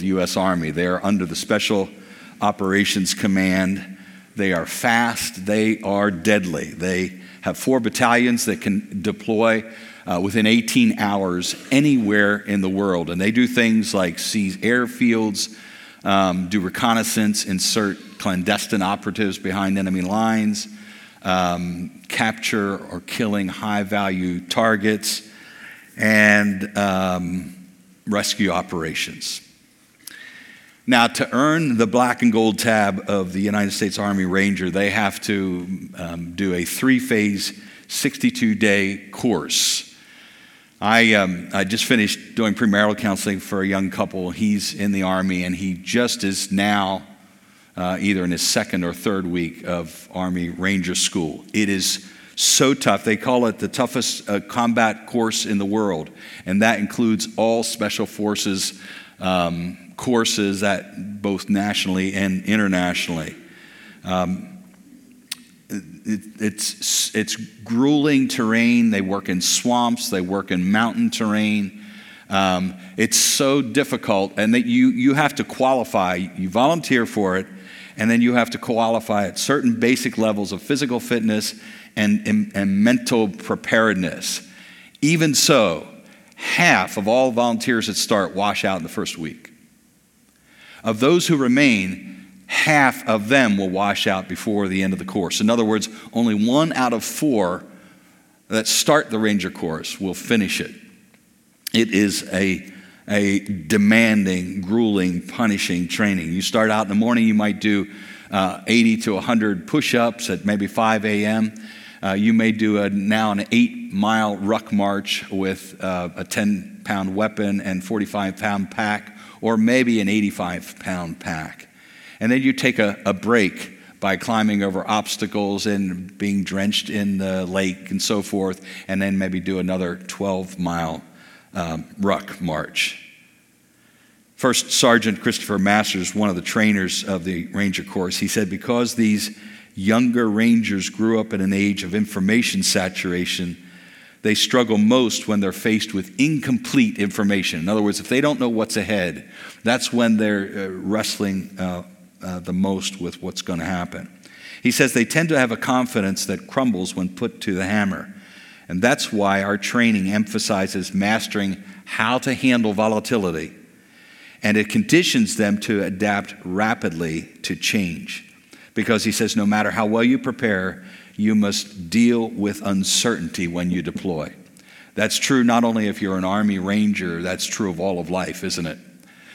the U.S. Army. They are under the Special Operations Command. They are fast, they are deadly. They have four battalions that can deploy uh, within 18 hours anywhere in the world. And they do things like seize airfields, um, do reconnaissance, insert clandestine operatives behind enemy lines, um, capture or killing high value targets, and um, rescue operations. Now, to earn the black and gold tab of the United States Army Ranger, they have to um, do a three phase, 62 day course. I, um, I just finished doing premarital counseling for a young couple. He's in the Army and he just is now uh, either in his second or third week of Army Ranger School. It is so tough. They call it the toughest uh, combat course in the world, and that includes all special forces um, courses at both nationally and internationally. Um, it, it's, it's grueling terrain. They work in swamps, they work in mountain terrain. Um, it's so difficult, and that you, you have to qualify. You volunteer for it, and then you have to qualify at certain basic levels of physical fitness and, and, and mental preparedness. Even so, half of all volunteers that start wash out in the first week. Of those who remain, half of them will wash out before the end of the course. In other words, only one out of four that start the Ranger course will finish it. It is a, a demanding, grueling, punishing training. You start out in the morning, you might do uh, 80 to 100 push ups at maybe 5 a.m. Uh, you may do a, now an eight mile ruck march with uh, a 10 pound weapon and 45 pound pack or maybe an 85 pound pack. And then you take a, a break by climbing over obstacles and being drenched in the lake and so forth, and then maybe do another 12 mile um, ruck march. First Sergeant Christopher Masters, one of the trainers of the Ranger Course, he said, Because these younger Rangers grew up in an age of information saturation, they struggle most when they're faced with incomplete information. In other words, if they don't know what's ahead, that's when they're uh, wrestling uh, uh, the most with what's going to happen. He says they tend to have a confidence that crumbles when put to the hammer. And that's why our training emphasizes mastering how to handle volatility. And it conditions them to adapt rapidly to change. Because he says, no matter how well you prepare, you must deal with uncertainty when you deploy. That's true not only if you're an Army Ranger, that's true of all of life, isn't it?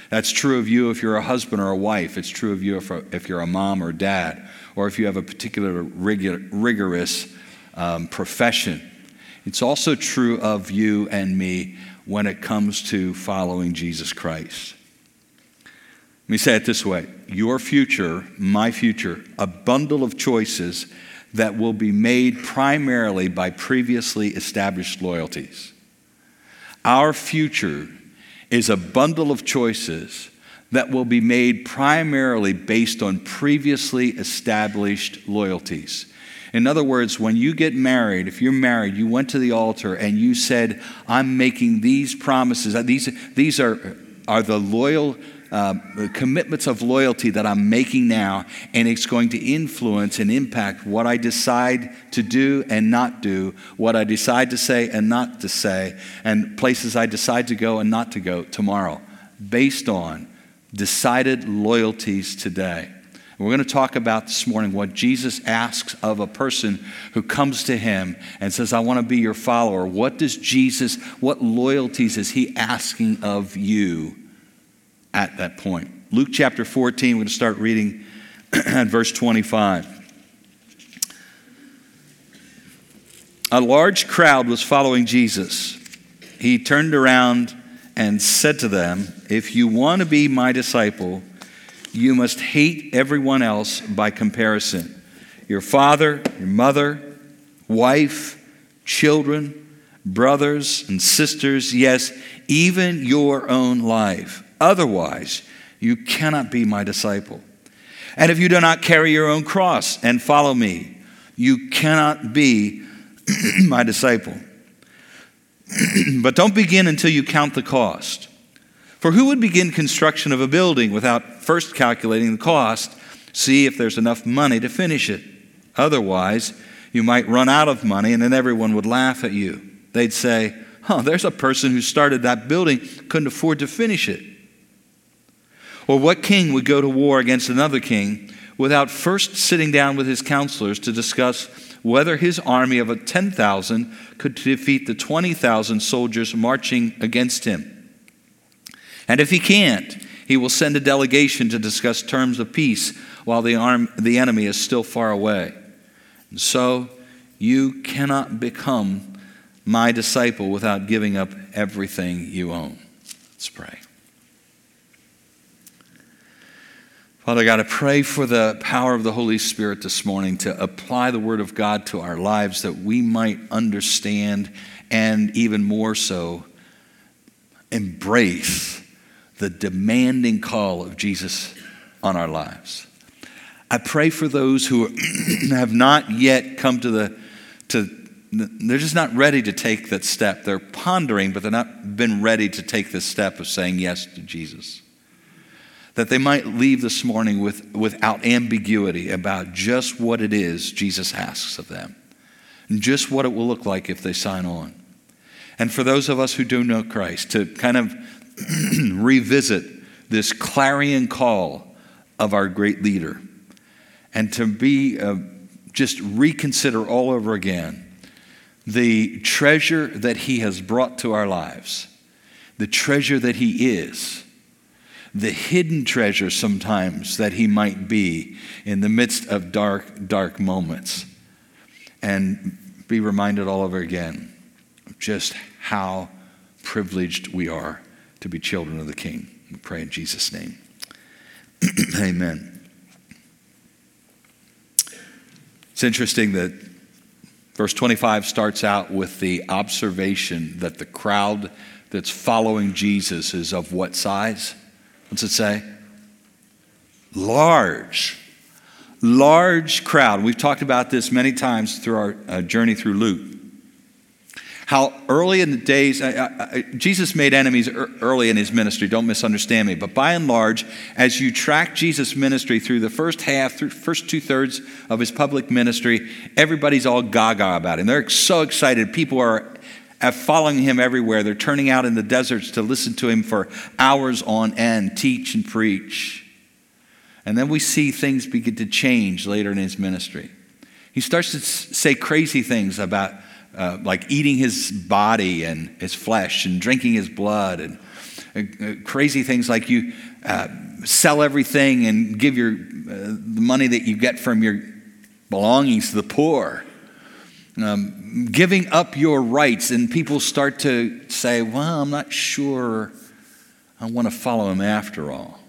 That's true of you if you're a husband or a wife. It's true of you if, you're a mom or dad, or if you have a particular rigorous um, profession. It's also true of you and me when it comes to following Jesus Christ. Let me say it this way Your future, my future, a bundle of choices that will be made primarily by previously established loyalties. Our future is a bundle of choices that will be made primarily based on previously established loyalties. In other words, when you get married, if you're married, you went to the altar and you said, I'm making these promises. These, these are, are the loyal uh, commitments of loyalty that I'm making now, and it's going to influence and impact what I decide to do and not do, what I decide to say and not to say, and places I decide to go and not to go tomorrow, based on decided loyalties today. We're going to talk about this morning what Jesus asks of a person who comes to him and says, I want to be your follower. What does Jesus, what loyalties is he asking of you? At that point. Luke chapter 14, we're going to start reading at verse 25. A large crowd was following Jesus. He turned around and said to them, If you want to be my disciple, you must hate everyone else by comparison your father, your mother, wife, children, brothers and sisters, yes, even your own life. Otherwise, you cannot be my disciple. And if you do not carry your own cross and follow me, you cannot be my disciple. but don't begin until you count the cost. For who would begin construction of a building without first calculating the cost, see if there's enough money to finish it? Otherwise, you might run out of money and then everyone would laugh at you. They'd say, Oh, there's a person who started that building, couldn't afford to finish it. Or what king would go to war against another king without first sitting down with his counselors to discuss whether his army of 10,000 could defeat the 20,000 soldiers marching against him? And if he can't, he will send a delegation to discuss terms of peace while the, arm, the enemy is still far away. And so you cannot become my disciple without giving up everything you own. Let's pray. Father God, I pray for the power of the Holy Spirit this morning to apply the Word of God to our lives that we might understand and even more so embrace the demanding call of Jesus on our lives. I pray for those who have not yet come to the, to, they're just not ready to take that step. They're pondering, but they're not been ready to take the step of saying yes to Jesus. That they might leave this morning with, without ambiguity about just what it is Jesus asks of them and just what it will look like if they sign on. And for those of us who do know Christ, to kind of revisit this clarion call of our great leader and to be uh, just reconsider all over again the treasure that he has brought to our lives, the treasure that he is, the hidden treasure sometimes that he might be in the midst of dark, dark moments, and be reminded all over again of just how privileged we are to be children of the King. We pray in Jesus' name. Amen. It's interesting that verse 25 starts out with the observation that the crowd that's following Jesus is of what size? What's it say? Large. Large crowd. We've talked about this many times through our uh, journey through Luke how early in the days, uh, uh, Jesus made enemies early in his ministry, don't misunderstand me. But by and large, as you track Jesus' ministry through the first half, through first two thirds of his public ministry, everybody's all gaga about him. They're so excited. People are following him everywhere. They're turning out in the deserts to listen to him for hours on end, teach and preach. And then we see things begin to change later in his ministry. He starts to say crazy things about uh, like eating his body and his flesh and drinking his blood and uh, uh crazy things like you uh, sell everything and give your uh, the money that you get from your belongings to the poor um, giving up your rights and people start to say well i'm not sure i want to follow him after all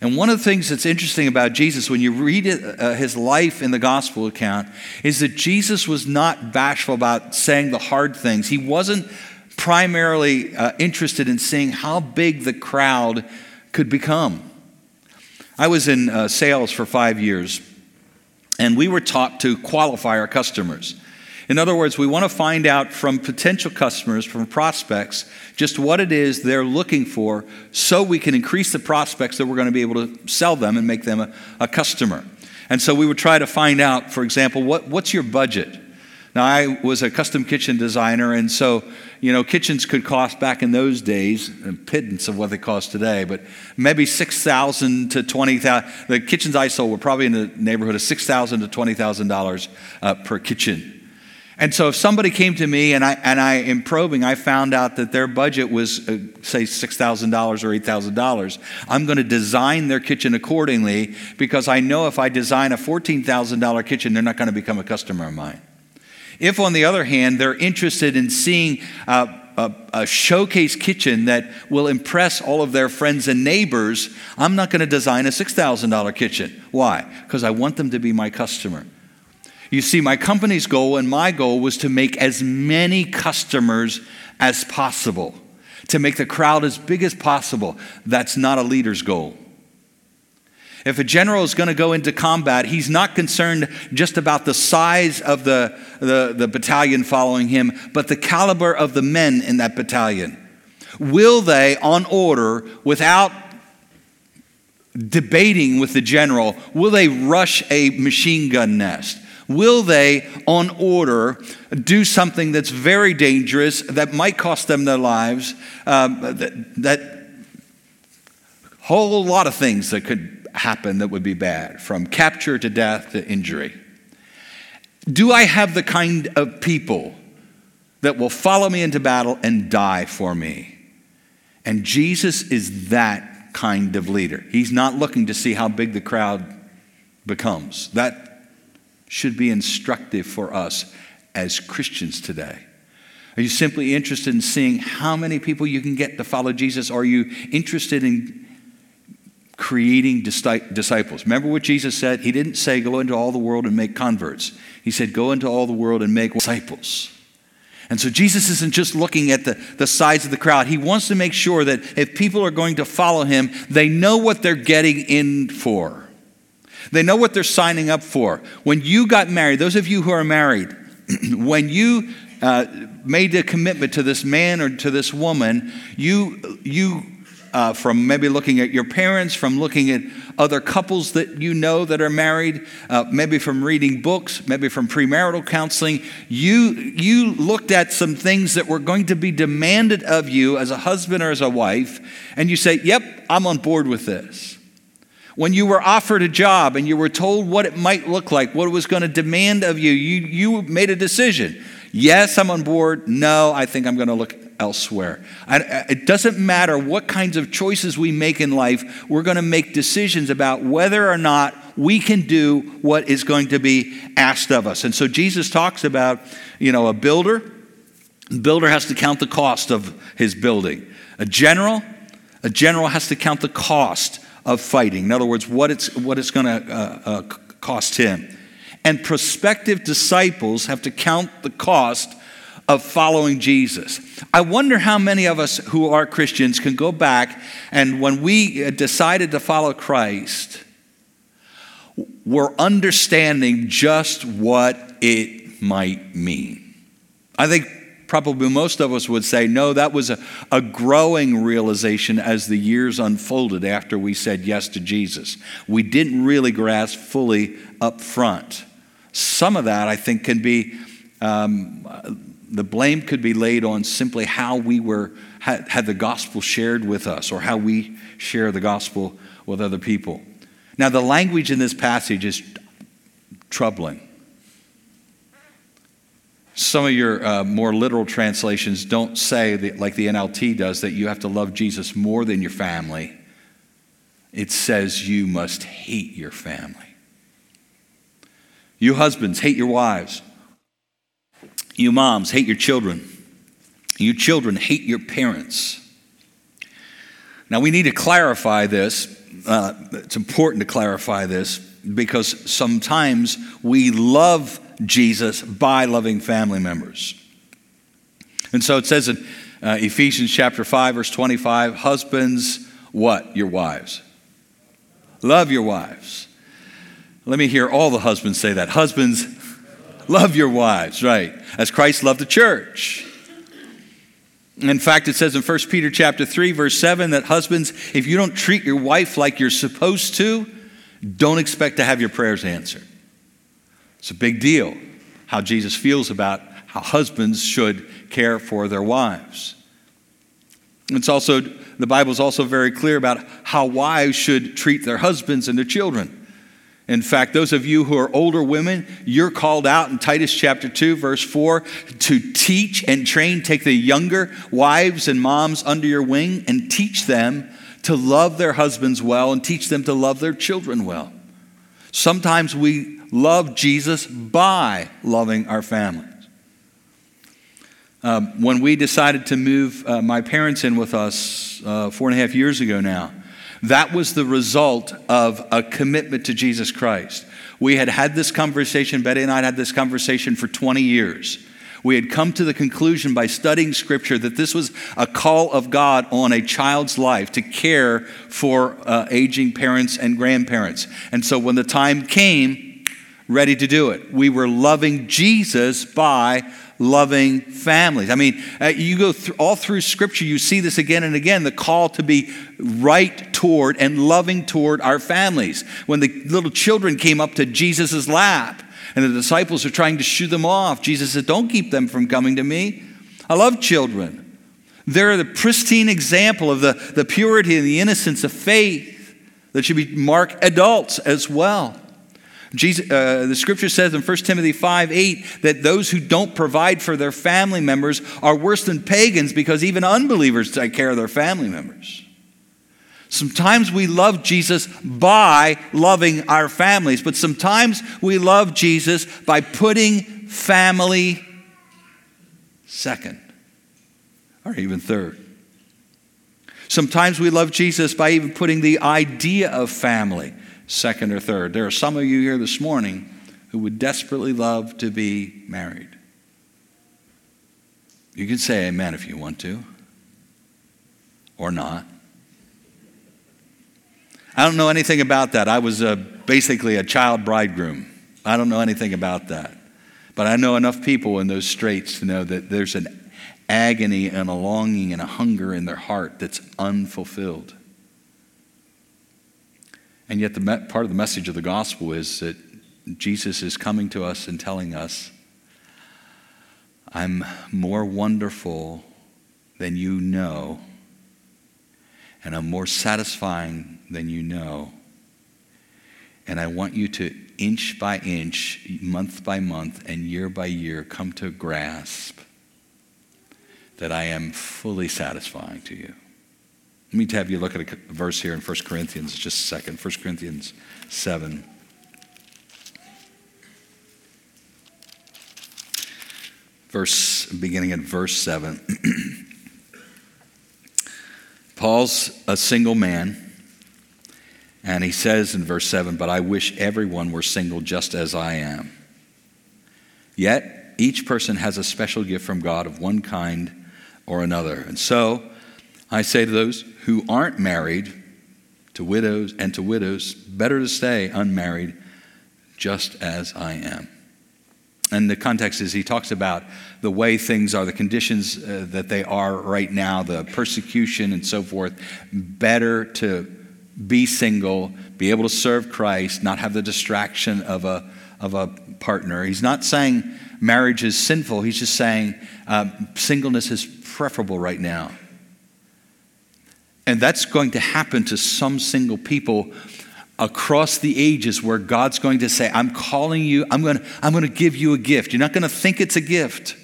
and one of the things that's interesting about Jesus when you read it, uh, his life in the gospel account is that Jesus was not bashful about saying the hard things. He wasn't primarily uh, interested in seeing how big the crowd could become. I was in uh, sales for five years, and we were taught to qualify our customers. In other words, we want to find out from potential customers, from prospects, just what it is they're looking for so we can increase the prospects that we're going to be able to sell them and make them a, a customer. And so we would try to find out, for example, what, what's your budget? Now, I was a custom kitchen designer, and so, you know, kitchens could cost back in those days, a pittance of what they cost today, but maybe 6000 to 20000 The kitchens I sold were probably in the neighborhood of 6,000 to $20,000 uh, per kitchen. And so if somebody came to me and I, and I, in probing, I found out that their budget was, uh, say, $6,000 or $8,000, I'm going to design their kitchen accordingly because I know if I design a $14,000 kitchen, they're not going to become a customer of mine. If, on the other hand, they're interested in seeing a, a, showcase kitchen that will impress all of their friends and neighbors, I'm not going to design a $6,000 kitchen. Why? Because I want them to be my customer. You see, my company's goal and my goal was to make as many customers as possible, to make the crowd as big as possible. That's not a leader's goal. If a general is going to go into combat, he's not concerned just about the size of the, the, the battalion following him, but the caliber of the men in that battalion. Will they, on order, without debating with the general, will they rush a machine gun nest? Will they, on order, do something that's very dangerous, that might cost them their lives, um, that, that whole lot of things that could happen that would be bad, from capture to death to injury? Do I have the kind of people that will follow me into battle and die for me? And Jesus is that kind of leader. He's not looking to see how big the crowd becomes. That should be instructive for us as Christians today? Are you simply interested in seeing how many people you can get to follow Jesus? Are you interested in creating disciples? Remember what Jesus said? He didn't say, go into all the world and make converts. He said, go into all the world and make disciples. And so Jesus isn't just looking at the, the size of the crowd. He wants to make sure that if people are going to follow him, they know what they're getting in for. They know what they're signing up for. When you got married, those of you who are married, when you uh, made a commitment to this man or to this woman, you, you uh, from maybe looking at your parents, from looking at other couples that you know that are married, uh, maybe from reading books, maybe from premarital counseling, you, you looked at some things that were going to be demanded of you as a husband or as a wife, and you say, Yep, I'm on board with this. When you were offered a job and you were told what it might look like, what it was going to demand of you, you, you made a decision. Yes, I'm on board. No, I think I'm going to look elsewhere. I, it doesn't matter what kinds of choices we make in life, we're going to make decisions about whether or not we can do what is going to be asked of us. And so Jesus talks about, you know, a builder. The builder has to count the cost of his building. A general, a general has to count the cost of fighting. In other words, what it's, what it's going to uh, uh, cost him. And prospective disciples have to count the cost of following Jesus. I wonder how many of us who are Christians can go back and when we uh, decided to follow Christ, we're understanding just what it might mean. I think probably most of us would say, no, that was a, a growing realization as the years unfolded after we said yes to Jesus. We didn't really grasp fully up front. Some of that, I think, can be, um, the blame could be laid on simply how we were, had, had the gospel shared with us or how we share the gospel with other people. Now, the language in this passage is troubling. Some of your uh, more literal translations don't say, that, like the NLT does, that you have to love Jesus more than your family. It says you must hate your family. You husbands, hate your wives. You moms, hate your children. You children, hate your parents. Now, we need to clarify this. Uh, it's important to clarify this because sometimes we love Jesus by loving family members. And so it says in uh, Ephesians chapter 5, verse 25 Husbands, what? Your wives. Love your wives. Let me hear all the husbands say that. Husbands, love your wives, right? As Christ loved the church. In fact, it says in 1 Peter chapter 3, verse 7 that husbands, if you don't treat your wife like you're supposed to, don't expect to have your prayers answered. It's a big deal how Jesus feels about how husbands should care for their wives. It's also, the Bible is also very clear about how wives should treat their husbands and their children. In fact, those of you who are older women, you're called out in Titus chapter 2, verse 4, to teach and train, take the younger wives and moms under your wing and teach them to love their husbands well and teach them to love their children well. Sometimes we love Jesus by loving our families. Um, when we decided to move uh, my parents in with us uh, four and a half years ago now, that was the result of a commitment to Jesus Christ. We had had this conversation, Betty and I had this conversation for 20 years. We had come to the conclusion by studying Scripture that this was a call of God on a child's life to care for uh, aging parents and grandparents. And so when the time came, ready to do it. We were loving Jesus by loving families. I mean, uh, you go all through Scripture, you see this again and again the call to be right toward and loving toward our families. When the little children came up to Jesus' lap and the disciples are trying to shoo them off, Jesus said, Don't keep them from coming to me. I love children. They're the pristine example of the, the purity and the innocence of faith that should be mark adults as well. Jesus, uh, the scripture says in 1 Timothy 5 8 that those who don't provide for their family members are worse than pagans because even unbelievers take care of their family members. Sometimes we love Jesus by loving our families, but sometimes we love Jesus by putting family second or even third. Sometimes we love Jesus by even putting the idea of family second or third. There are some of you here this morning who would desperately love to be married. You can say amen if you want to, or not. I don't know anything about that. I was a, basically a child bridegroom. I don't know anything about that. But I know enough people in those straits to know that there's an agony and a longing and a hunger in their heart that's unfulfilled. And yet, the me- part of the message of the gospel is that Jesus is coming to us and telling us, I'm more wonderful than you know, and I'm more satisfying than you know. And I want you to, inch by inch, month by month, and year by year, come to grasp that I am fully satisfying to you. Let me have you look at a verse here in 1 Corinthians, just a second. 1 Corinthians 7. Verse, beginning at verse 7. Paul's a single man, and he says in verse 7 But I wish everyone were single just as I am. Yet, each person has a special gift from God of one kind or another. And so, I say to those who aren't married, to widows and to widows, better to stay unmarried just as I am. And the context is he talks about the way things are, the conditions uh, that they are right now, the persecution and so forth. Better to be single, be able to serve Christ, not have the distraction of a, of a partner. He's not saying marriage is sinful, he's just saying uh, singleness is preferable right now. And that's going to happen to some single people across the ages where God's going to say, I'm calling you, I'm going to, I'm going to give you a gift. You're not going to think it's a gift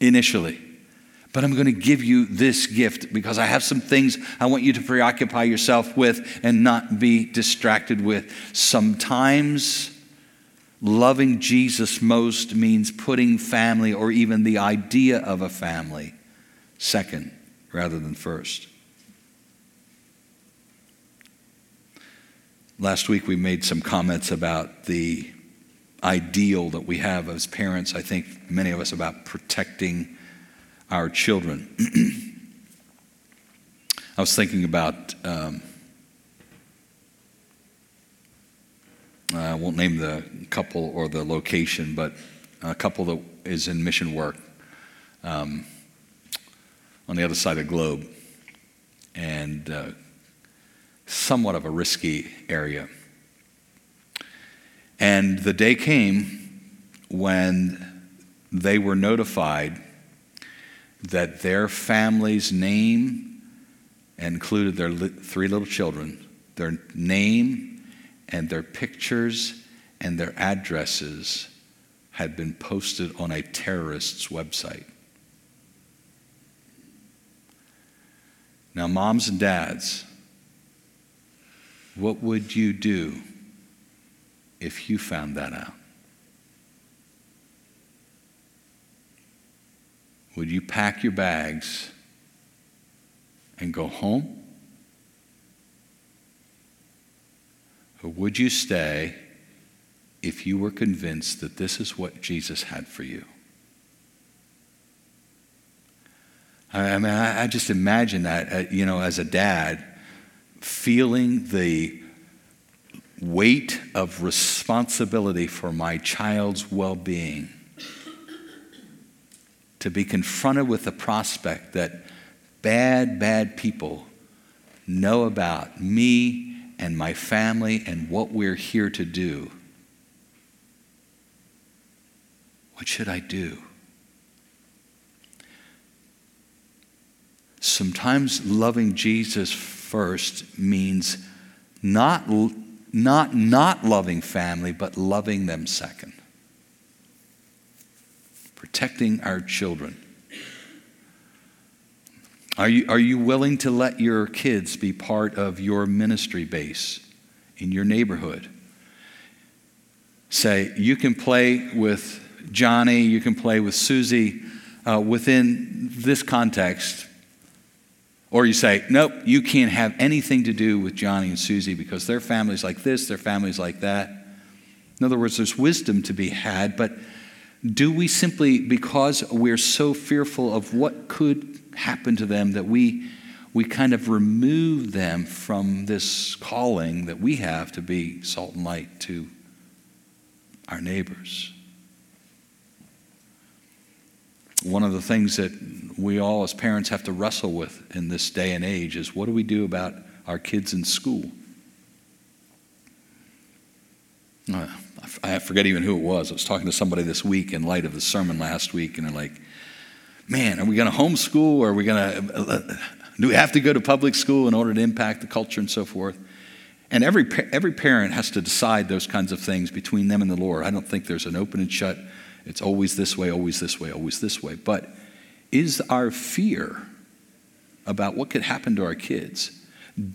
initially, but I'm going to give you this gift because I have some things I want you to preoccupy yourself with and not be distracted with. Sometimes loving Jesus most means putting family or even the idea of a family second rather than first. Last week we made some comments about the ideal that we have as parents, I think many of us, about protecting our children. I was thinking about, um, I won't name the couple or the location, but a couple that is in mission work um, on the other side of the globe. And uh, somewhat of a risky area. And the day came when they were notified that their family's name included their three little children, their name and their pictures and their addresses had been posted on a terrorist's website. Now, moms and dads, what would you do if you found that out? Would you pack your bags and go home? Or would you stay if you were convinced that this is what Jesus had for you? I mean, I just imagine that, uh, you know, as a dad feeling the weight of responsibility for my child's well being. to be confronted with the prospect that bad, bad people know about me and my family and what we're here to do, what should I do? Sometimes loving Jesus first means not, not, not loving family, but loving them second. Protecting our children. Are you, are you willing to let your kids be part of your ministry base in your neighborhood? Say, you can play with Johnny, you can play with Susie uh, within this context. Or you say, nope, you can't have anything to do with Johnny and Susie because their family's like this, their family's like that. In other words, there's wisdom to be had, but do we simply, because we're so fearful of what could happen to them, that we, we kind of remove them from this calling that we have to be salt and light to our neighbors? One of the things that we all as parents have to wrestle with in this day and age is what do we do about our kids in school? Uh, I forget even who it was. I was talking to somebody this week in light of the sermon last week, and they're like, man, are we going to homeschool or are we going to, uh, do we have to go to public school in order to impact the culture and so forth? And every, every parent has to decide those kinds of things between them and the Lord. I don't think there's an open and shut, it's always this way, always this way, always this way. But is our fear about what could happen to our kids,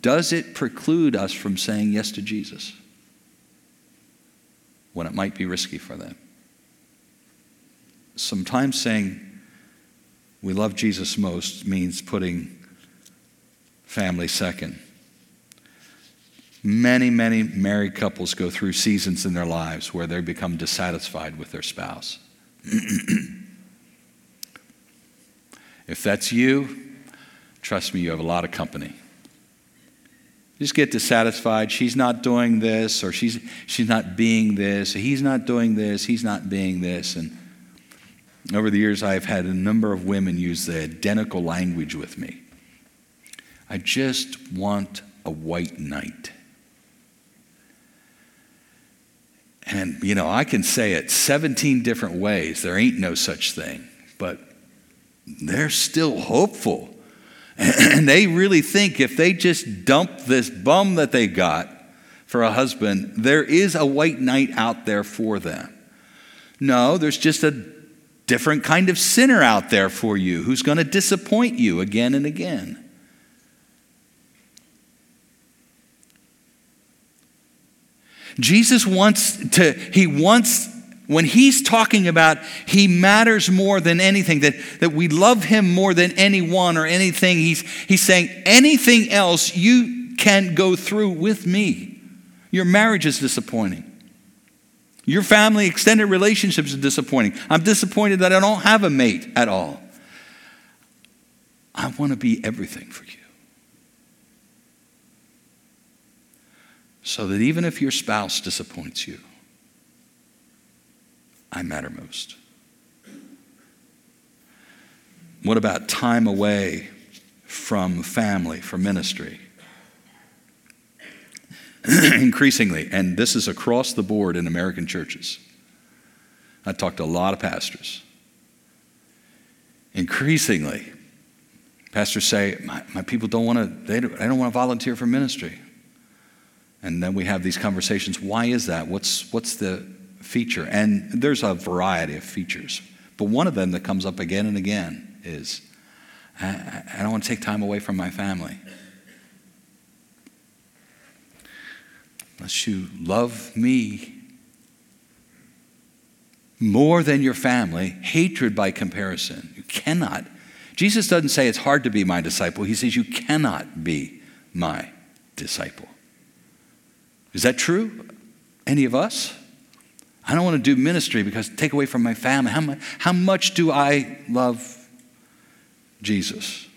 does it preclude us from saying yes to Jesus when it might be risky for them? Sometimes saying we love Jesus most means putting family second. Many, many married couples go through seasons in their lives where they become dissatisfied with their spouse. if that's you, trust me, you have a lot of company. Just get dissatisfied. She's not doing this, or she's, she's not being this, he's not doing this, he's not being this. And over the years, I've had a number of women use the identical language with me. I just want a white knight. And, you know, I can say it 17 different ways. There ain't no such thing. But they're still hopeful. And they really think if they just dump this bum that they got for a husband, there is a white knight out there for them. No, there's just a different kind of sinner out there for you who's going to disappoint you again and again. Jesus wants to, he wants, when he's talking about he matters more than anything, that, that we love him more than anyone or anything, he's, he's saying anything else you can go through with me. Your marriage is disappointing. Your family, extended relationships are disappointing. I'm disappointed that I don't have a mate at all. I want to be everything for you. So that even if your spouse disappoints you, I matter most. What about time away from family, from ministry? increasingly, and this is across the board in American churches. I talked to a lot of pastors. Increasingly, pastors say, My, my people don't want to, they don't, don't want to volunteer for ministry. And then we have these conversations. Why is that? What's, what's the feature? And there's a variety of features. But one of them that comes up again and again is I, I don't want to take time away from my family. unless you love me more than your family, hatred by comparison. You cannot. Jesus doesn't say it's hard to be my disciple. He says you cannot be my disciple. Is that true? Any of us? I don't want to do ministry because take away from my family. How much, how much do I love Jesus?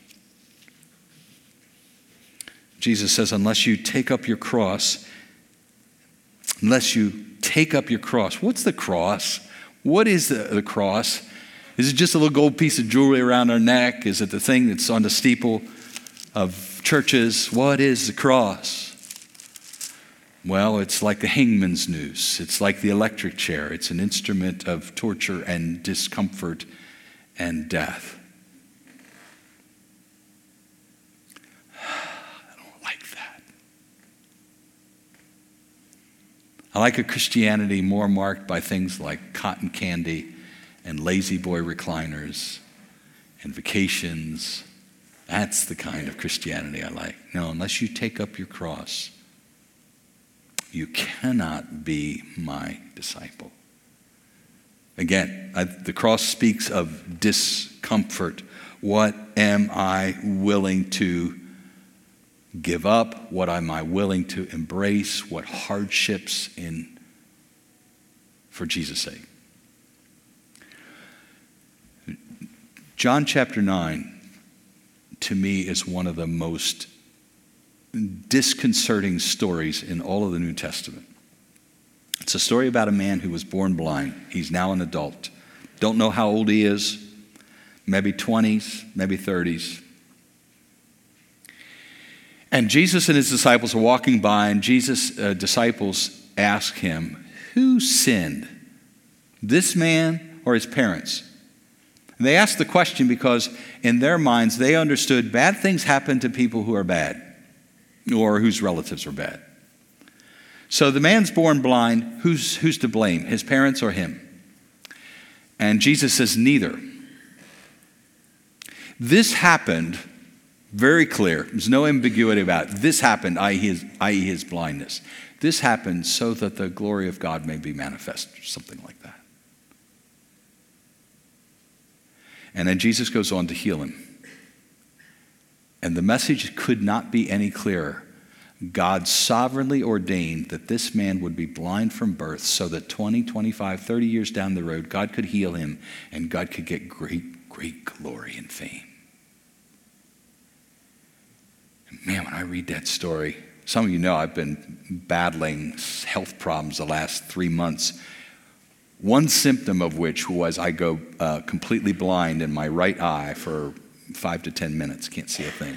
Jesus says, unless you take up your cross unless you take up your cross. What's the cross? What is the, the cross? Is it just a little gold piece of jewelry around our neck? Is it the thing that's on the steeple of churches? What is the cross? Well, it's like the hangman's noose. It's like the electric chair. It's an instrument of torture and discomfort and death. I don't like that. I like a Christianity more marked by things like cotton candy and La-Z-Boy recliners and vacations. That's the kind of Christianity I like. No, unless you take up your cross you cannot be my disciple. Again, I, the cross speaks of discomfort. What am I willing to give up? What am I willing to embrace? What hardships in for Jesus' sake? John chapter 9 to me is one of the most disconcerting stories in all of the New Testament. It's a story about a man who was born blind. He's now an adult. Don't know how old he is, maybe 20s, maybe 30s. And Jesus and his disciples are walking by, and Jesus' uh, disciples ask him, Who sinned, this man or his parents? And they ask the question because in their minds they understood bad things happen to people who are bad or whose relatives are bad. So the man's born blind. Who's, who's to blame, his parents or him? And Jesus says, neither. This happened very clear. There's no ambiguity about it. This happened, i.e., his, i.e., his blindness. This happened so that the glory of God may be manifest, or something like that. And then Jesus goes on to heal him. And the message could not be any clearer. God sovereignly ordained that this man would be blind from birth so that 20, 25, 30 years down the road, God could heal him and God could get great, great glory and fame. Man, when I read that story, some of you know I've been battling health problems the last three months. One symptom of which was I go uh, completely blind in my right eye for five to 10 minutes, can't see a thing.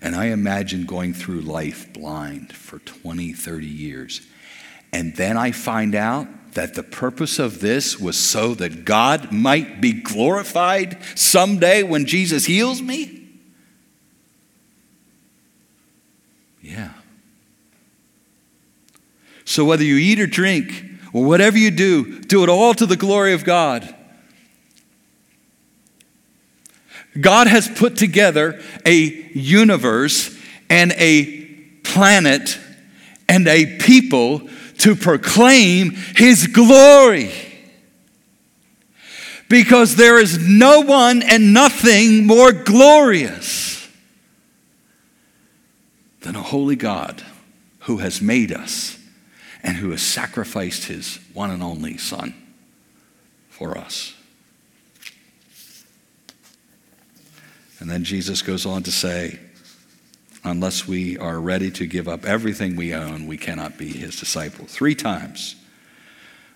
And I imagine going through life blind for 20, 30 years. And then I find out that the purpose of this was so that God might be glorified someday when Jesus heals me? Yeah. So whether you eat or drink, or whatever you do, do it all to the glory of God. God has put together a universe and a planet and a people to proclaim His glory. Because there is no one and nothing more glorious than a holy God who has made us and who has sacrificed His one and only Son for us. And then Jesus goes on to say, unless we are ready to give up everything we own, we cannot be his disciple. Three times.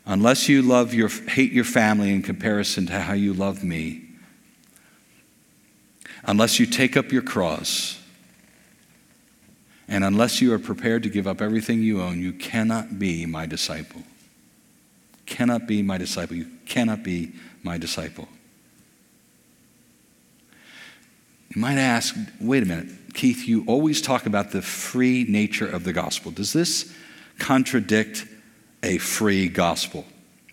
Unless you love your, hate your family in comparison to how you love me, unless you take up your cross, and unless you are prepared to give up everything you own, you cannot be my disciple. Cannot be my disciple. You cannot be my disciple. You might ask, wait a minute, Keith, you always talk about the free nature of the gospel. Does this contradict a free gospel?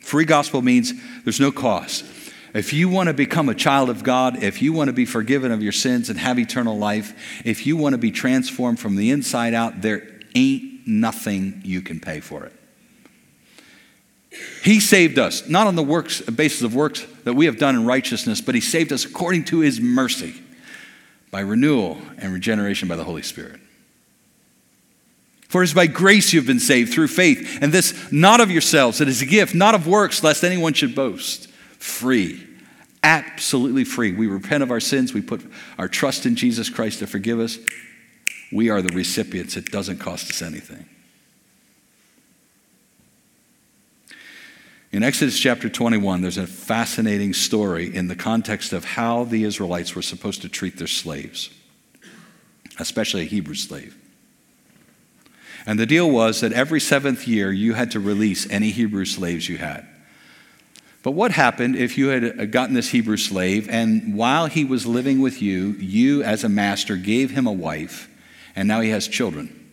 Free gospel means there's no cost. If you want to become a child of God, if you want to be forgiven of your sins and have eternal life, if you want to be transformed from the inside out, there ain't nothing you can pay for it. He saved us, not on the works, basis of works that we have done in righteousness, but He saved us according to His mercy by renewal and regeneration by the Holy Spirit. For it is by grace you have been saved through faith, and this not of yourselves, it is a gift, not of works, lest anyone should boast. Free, absolutely free. We repent of our sins, we put our trust in Jesus Christ to forgive us. We are the recipients, it doesn't cost us anything. In Exodus chapter 21, there's a fascinating story in the context of how the Israelites were supposed to treat their slaves, especially a Hebrew slave. And the deal was that every seventh year you had to release any Hebrew slaves you had. But what happened if you had gotten this Hebrew slave and while he was living with you, you as a master gave him a wife and now he has children?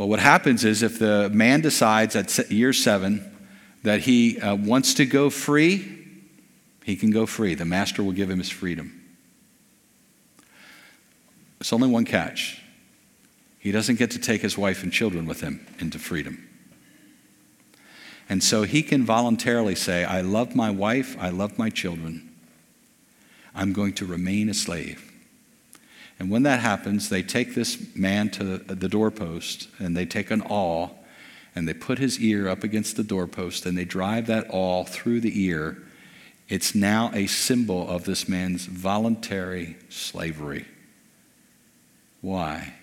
Well, what happens is if the man decides at year seven that he uh, wants to go free, he can go free. The master will give him his freedom. It's only one catch. He doesn't get to take his wife and children with him into freedom. And so he can voluntarily say, I love my wife, I love my children. I'm going to remain a slave. And when that happens, they take this man to the doorpost and they take an awl and they put his ear up against the doorpost and they drive that awl through the ear. It's now a symbol of this man's voluntary slavery. Why?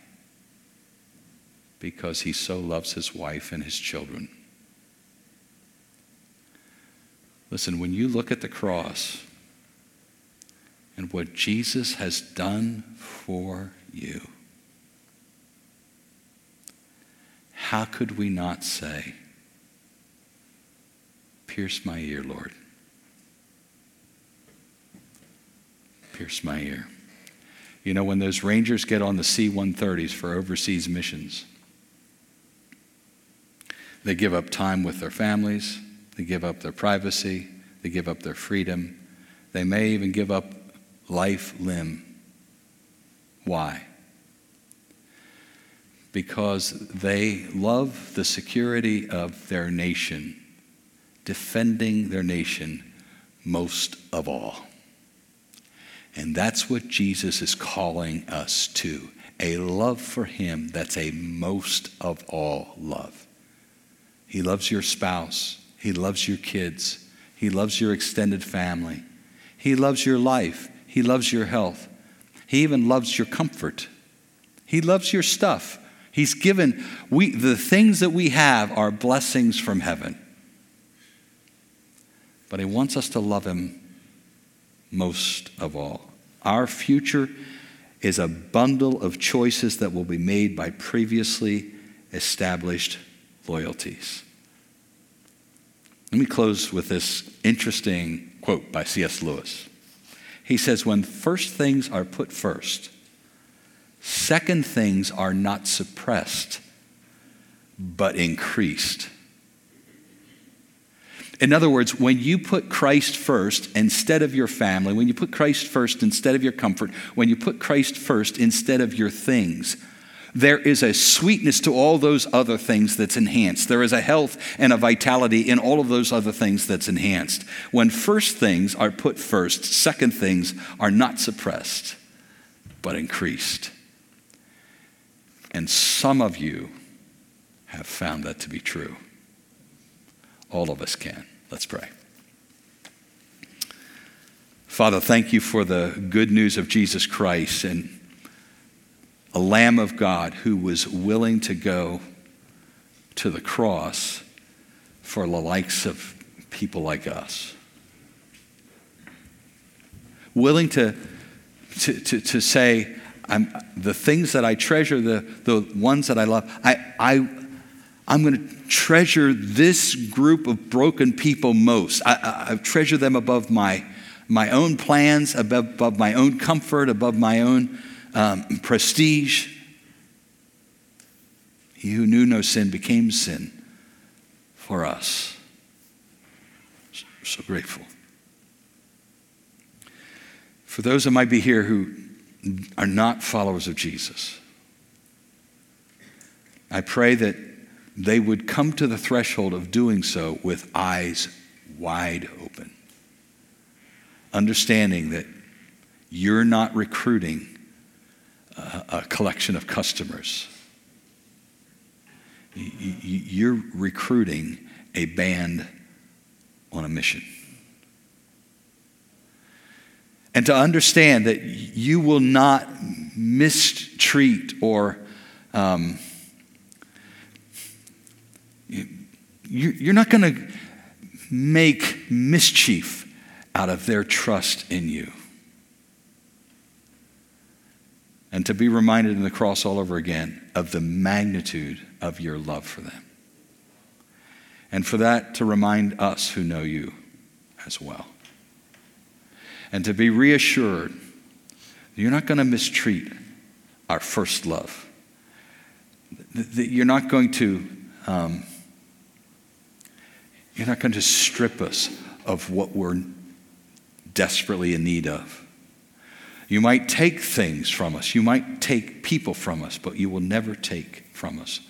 Because he so loves his wife and his children. Listen, when you look at the cross, and what Jesus has done for you. How could we not say, Pierce my ear, Lord? Pierce my ear. You know, when those Rangers get on the C 130s for overseas missions, they give up time with their families, they give up their privacy, they give up their freedom, they may even give up life limb. Why? Because they love the security of their nation, defending their nation most of all. And that's what Jesus is calling us to a love for Him that's a most of all love. He loves your spouse, He loves your kids, He loves your extended family, He loves your life, he loves your health. He even loves your comfort. He loves your stuff. He's given, we, the things that we have are blessings from heaven. But He wants us to love Him most of all. Our future is a bundle of choices that will be made by previously established loyalties. Let me close with this interesting quote by C.S. Lewis. He says, when first things are put first, second things are not suppressed, but increased. In other words, when you put Christ first instead of your family, when you put Christ first instead of your comfort, when you put Christ first instead of your things, there is a sweetness to all those other things that's enhanced. There is a health and a vitality in all of those other things that's enhanced. When first things are put first, second things are not suppressed, but increased. And some of you have found that to be true. All of us can. Let's pray. Father, thank you for the good news of Jesus Christ and a Lamb of God who was willing to go to the cross for the likes of people like us. Willing to, to, to, to say, I'm, the things that I treasure, the, the ones that I love, I, I, I'm going to treasure this group of broken people most. I, I, I treasure them above my, my own plans, above, above my own comfort, above my own um, prestige. He who knew no sin became sin for us. So grateful. For those that might be here who are not followers of Jesus, I pray that they would come to the threshold of doing so with eyes wide open, understanding that you're not recruiting a, collection of customers. You're recruiting a band on a mission. And to understand that you will not mistreat or um, you're not going to make mischief out of their trust in you. And to be reminded in the cross all over again of the magnitude of your love for them. And for that to remind us who know you as well. And to be reassured you're not going to mistreat our first love. You're not going to. Um, you're not going to strip us of what we're desperately in need of. You might take things from us, you might take people from us, but you will never take from us